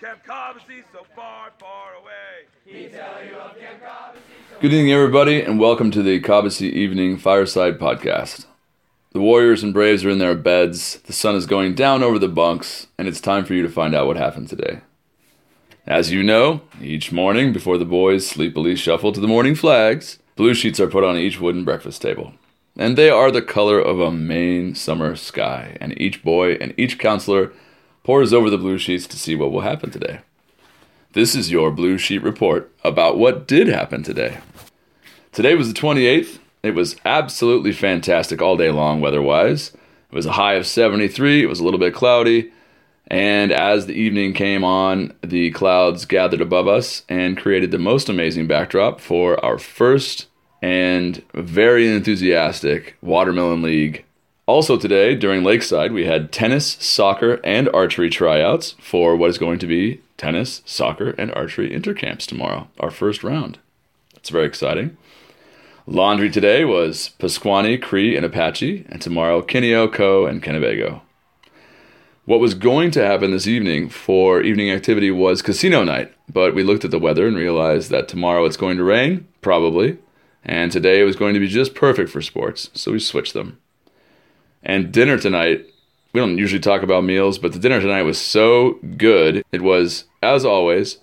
Camp Cobbossee so far, far away. He'd tell you of Camp Cobbossee so Good evening, everybody, and welcome to the Cobbossee Evening Fireside Podcast. The Warriors and Braves are in their beds, the sun is going down over the bunks, and it's time for you to find out what happened today. As you know, each morning before the boys sleepily shuffle to the morning flags, blue sheets are put on each wooden breakfast table. And they are the color of a Maine summer sky, and each boy and each counselor pores over the blue sheets to see what will happen today. This is your blue sheet report about what did happen today. Today was the 28th. It was absolutely fantastic all day long weather wise. It was a high of 73. It was a little bit cloudy. And as the evening came on, the clouds gathered above us and created the most amazing backdrop for our first and very enthusiastic Watermelon League. Also, today during Lakeside, we had tennis, soccer, and archery tryouts for what is going to be tennis, soccer, and archery intercamps tomorrow, our first round. It's very exciting. Laundry today was Pasquani, Cree, and Apache, and tomorrow Kineo, Co, and Kennebago. What was going to happen this evening for evening activity was casino night, but we looked at the weather and realized that tomorrow it's going to rain, probably, and today it was going to be just perfect for sports, so we switched them. And dinner tonight, we don't usually talk about meals, but the dinner tonight was so good. It was, as always,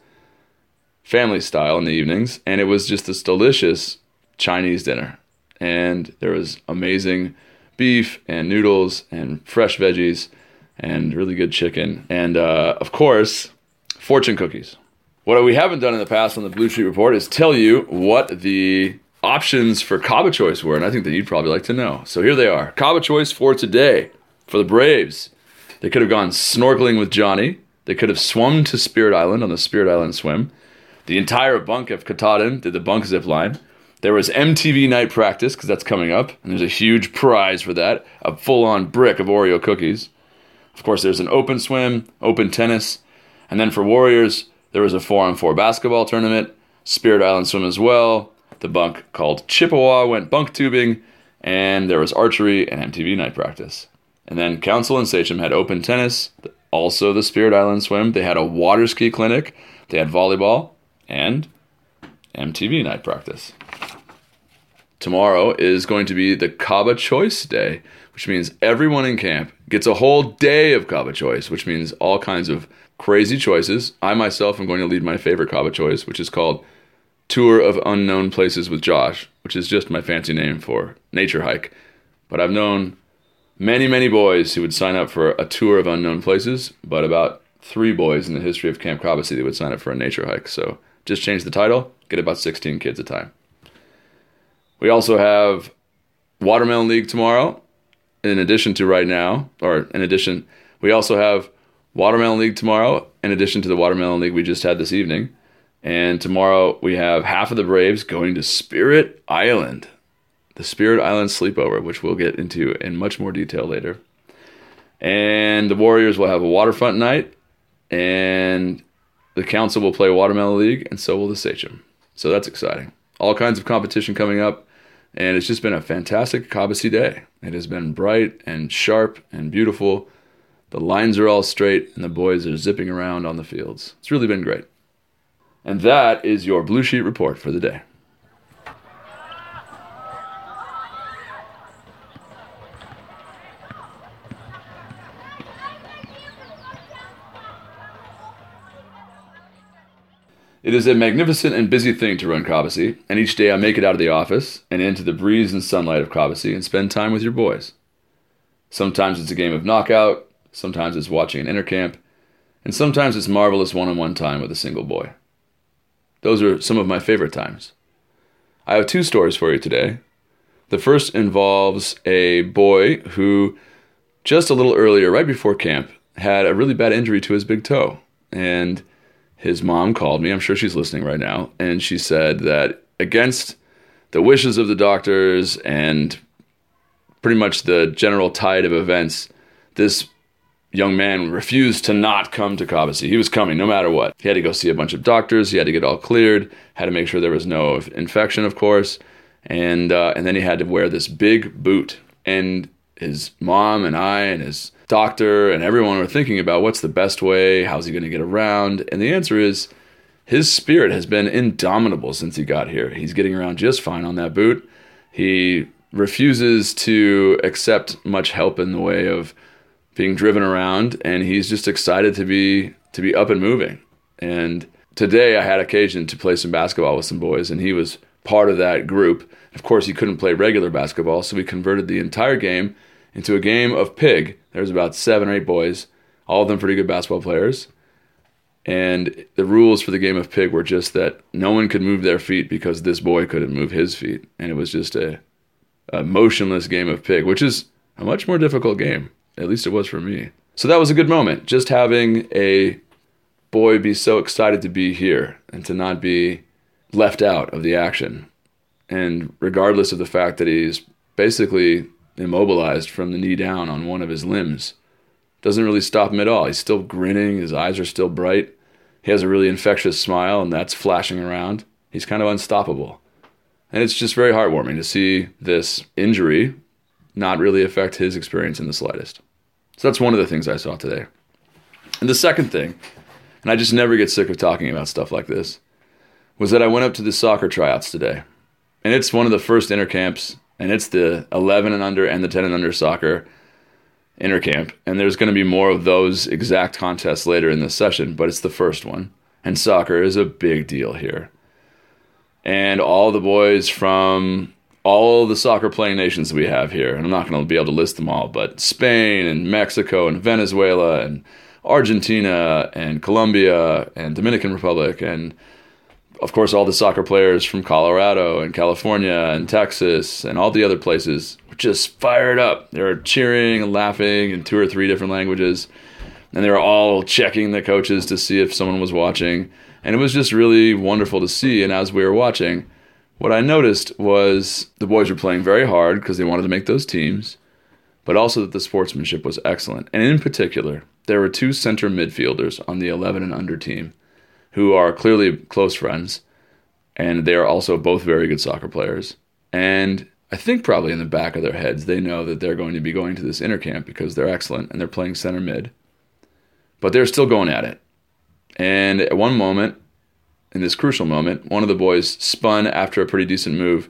family style in the evenings, and it was just this delicious Chinese dinner. And there was amazing beef and noodles and fresh veggies and really good chicken. And uh, of course, fortune cookies. What we haven't done in the past on the Blue Sheet Report is tell you what the options for Kaba Choice were, and I think that you'd probably like to know. So here they are Kaba Choice for today for the Braves. They could have gone snorkeling with Johnny. They could have swum to Spirit Island on the Spirit Island swim. The entire bunk of Katahdin did the bunk zip line. There was MTV night practice because that's coming up, and there's a huge prize for that a full on brick of Oreo cookies. Of course, there's an open swim, open tennis, and then for Warriors, there was a four on four basketball tournament, Spirit Island swim as well. The bunk called Chippewa went bunk tubing, and there was archery and MTV night practice. And then Council and Sachem had open tennis, also the Spirit Island swim. They had a water ski clinic, they had volleyball, and MTV night practice. Tomorrow is going to be the Kaba Choice Day, which means everyone in camp gets a whole day of Kaba Choice, which means all kinds of crazy choices. I myself am going to lead my favorite Kaba Choice, which is called Tour of Unknown Places with Josh, which is just my fancy name for nature hike. But I've known many, many boys who would sign up for a tour of unknown places, but about three boys in the history of Camp Cobbossee that would sign up for a nature hike. So just change the title, get about 16 kids a time. We also have Watermelon League tomorrow, in addition to right now, or in addition, we also have Watermelon League tomorrow, in addition to the Watermelon League we just had this evening. And tomorrow we have half of the Braves going to Spirit Island, the Spirit Island sleepover, which we'll get into in much more detail later. And the Warriors will have a waterfront night, and the Council will play Watermelon League, and so will the Sachem. So that's exciting. All kinds of competition coming up, and it's just been a fantastic Cobbossee day. It has been bright and sharp and beautiful. The lines are all straight, and the boys are zipping around on the fields. It's really been great. And that is your Blue Sheet report for the day. It is a magnificent and busy thing to run Cobbossee, and each day I make it out of the office and into the breeze and sunlight of Cobbossee and spend time with your boys. Sometimes it's a game of knockout, sometimes it's watching an intercamp, and sometimes it's marvelous one on one time with a single boy. Those are some of my favorite times. I have two stories for you today. The first involves a boy who just a little earlier, right before camp, had a really bad injury to his big toe. And his mom called me. I'm sure she's listening right now. And she said that against the wishes of the doctors and pretty much the general tide of events, this young man refused to not come to Cobbossee. He was coming no matter what. He had to go see a bunch of doctors. He had to get all cleared. Had to make sure there was no infection, of course. And uh, and then he had to wear this big boot. And his mom and I and his doctor and everyone were thinking about what's the best way. How's he going to get around? And the answer is. His spirit has been indomitable since he got here. He's getting around just fine on that boot. He refuses to accept much help in the way of being driven around, and he's just excited to be to be up and moving. And today I had occasion to play some basketball with some boys, and he was part of that group. Of course, he couldn't play regular basketball, so we converted the entire game into a game of pig. There's about seven or eight boys, all of them pretty good basketball players. And the rules for the game of pig were just that no one could move their feet because this boy couldn't move his feet. And it was just a, a motionless game of pig, which is a much more difficult game. At least it was for me. So that was a good moment. Just having a boy be so excited to be here and to not be left out of the action. And regardless of the fact that he's basically immobilized from the knee down on one of his limbs, doesn't really stop him at all. He's still grinning, his eyes are still bright. He has a really infectious smile, and that's flashing around. He's kind of unstoppable. And it's just very heartwarming to see this injury not really affect his experience in the slightest. So that's one of the things I saw today. And the second thing, and I just never get sick of talking about stuff like this, was that I went up to the soccer tryouts today. And it's one of the first intercamps, and it's the 11 and under and the 10 and under soccer intercamp. And there's going to be more of those exact contests later in this session, but it's the first one. And soccer is a big deal here. And all the boys from all the soccer playing nations we have here, and I'm not going to be able to list them all, but Spain and Mexico and Venezuela and Argentina and Colombia and Dominican Republic and of course all the soccer players from Colorado and California and Texas and all the other places were just fired up. They were cheering and laughing in two or three different languages. And they were all checking the coaches to see if someone was watching. And it was just really wonderful to see. And as we were watching, what I noticed was the boys were playing very hard because they wanted to make those teams, but also that the sportsmanship was excellent. And in particular, there were two center midfielders on the 11 and under team who are clearly close friends, and they are also both very good soccer players. And I think probably in the back of their heads, they know that they're going to be going to this intercamp because they're excellent and they're playing center mid. But they're still going at it. And at one moment, in this crucial moment, one of the boys spun after a pretty decent move.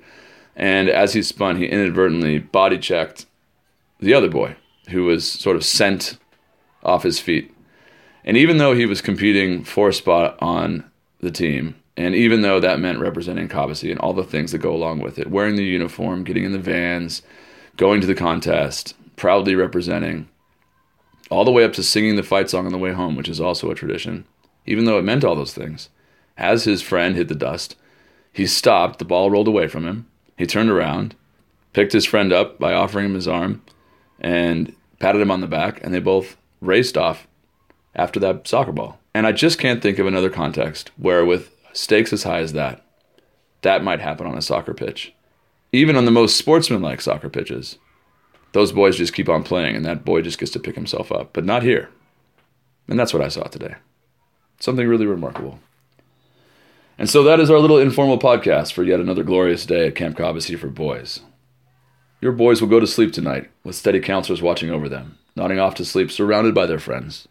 And as he spun, he inadvertently body checked the other boy, who was sort of sent off his feet. And even though he was competing for a spot on the team, and even though that meant representing Cobbossee and all the things that go along with it, wearing the uniform, getting in the vans, going to the contest, proudly representing, all the way up to singing the fight song on the way home, which is also a tradition, even though it meant all those things, as his friend hit the dust, he stopped, the ball rolled away from him. He turned around, picked his friend up by offering him his arm, and patted him on the back, and they both raced off after that soccer ball. And I just can't think of another context where, with stakes as high as that, that might happen on a soccer pitch. Even on the most sportsmanlike soccer pitches, those boys just keep on playing, and that boy just gets to pick himself up. But not here. And that's what I saw today. Something really remarkable. And so that is our little informal podcast for yet another glorious day at Camp Cobbossee for boys. Your boys will go to sleep tonight with steady counselors watching over them, nodding off to sleep surrounded by their friends.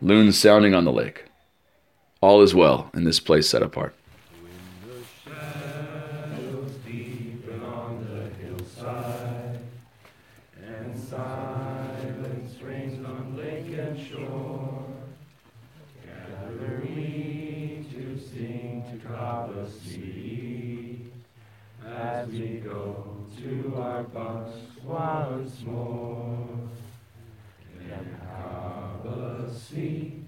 Loons sounding on the lake. All is well in this place set apart. Bunks once more. Dear Cobbossee,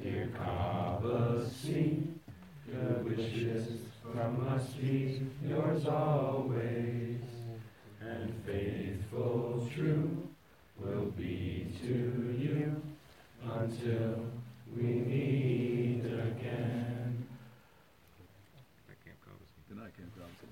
dear Cobbossee, good wishes from us be yours always, and faithful, true will be to you until we meet again.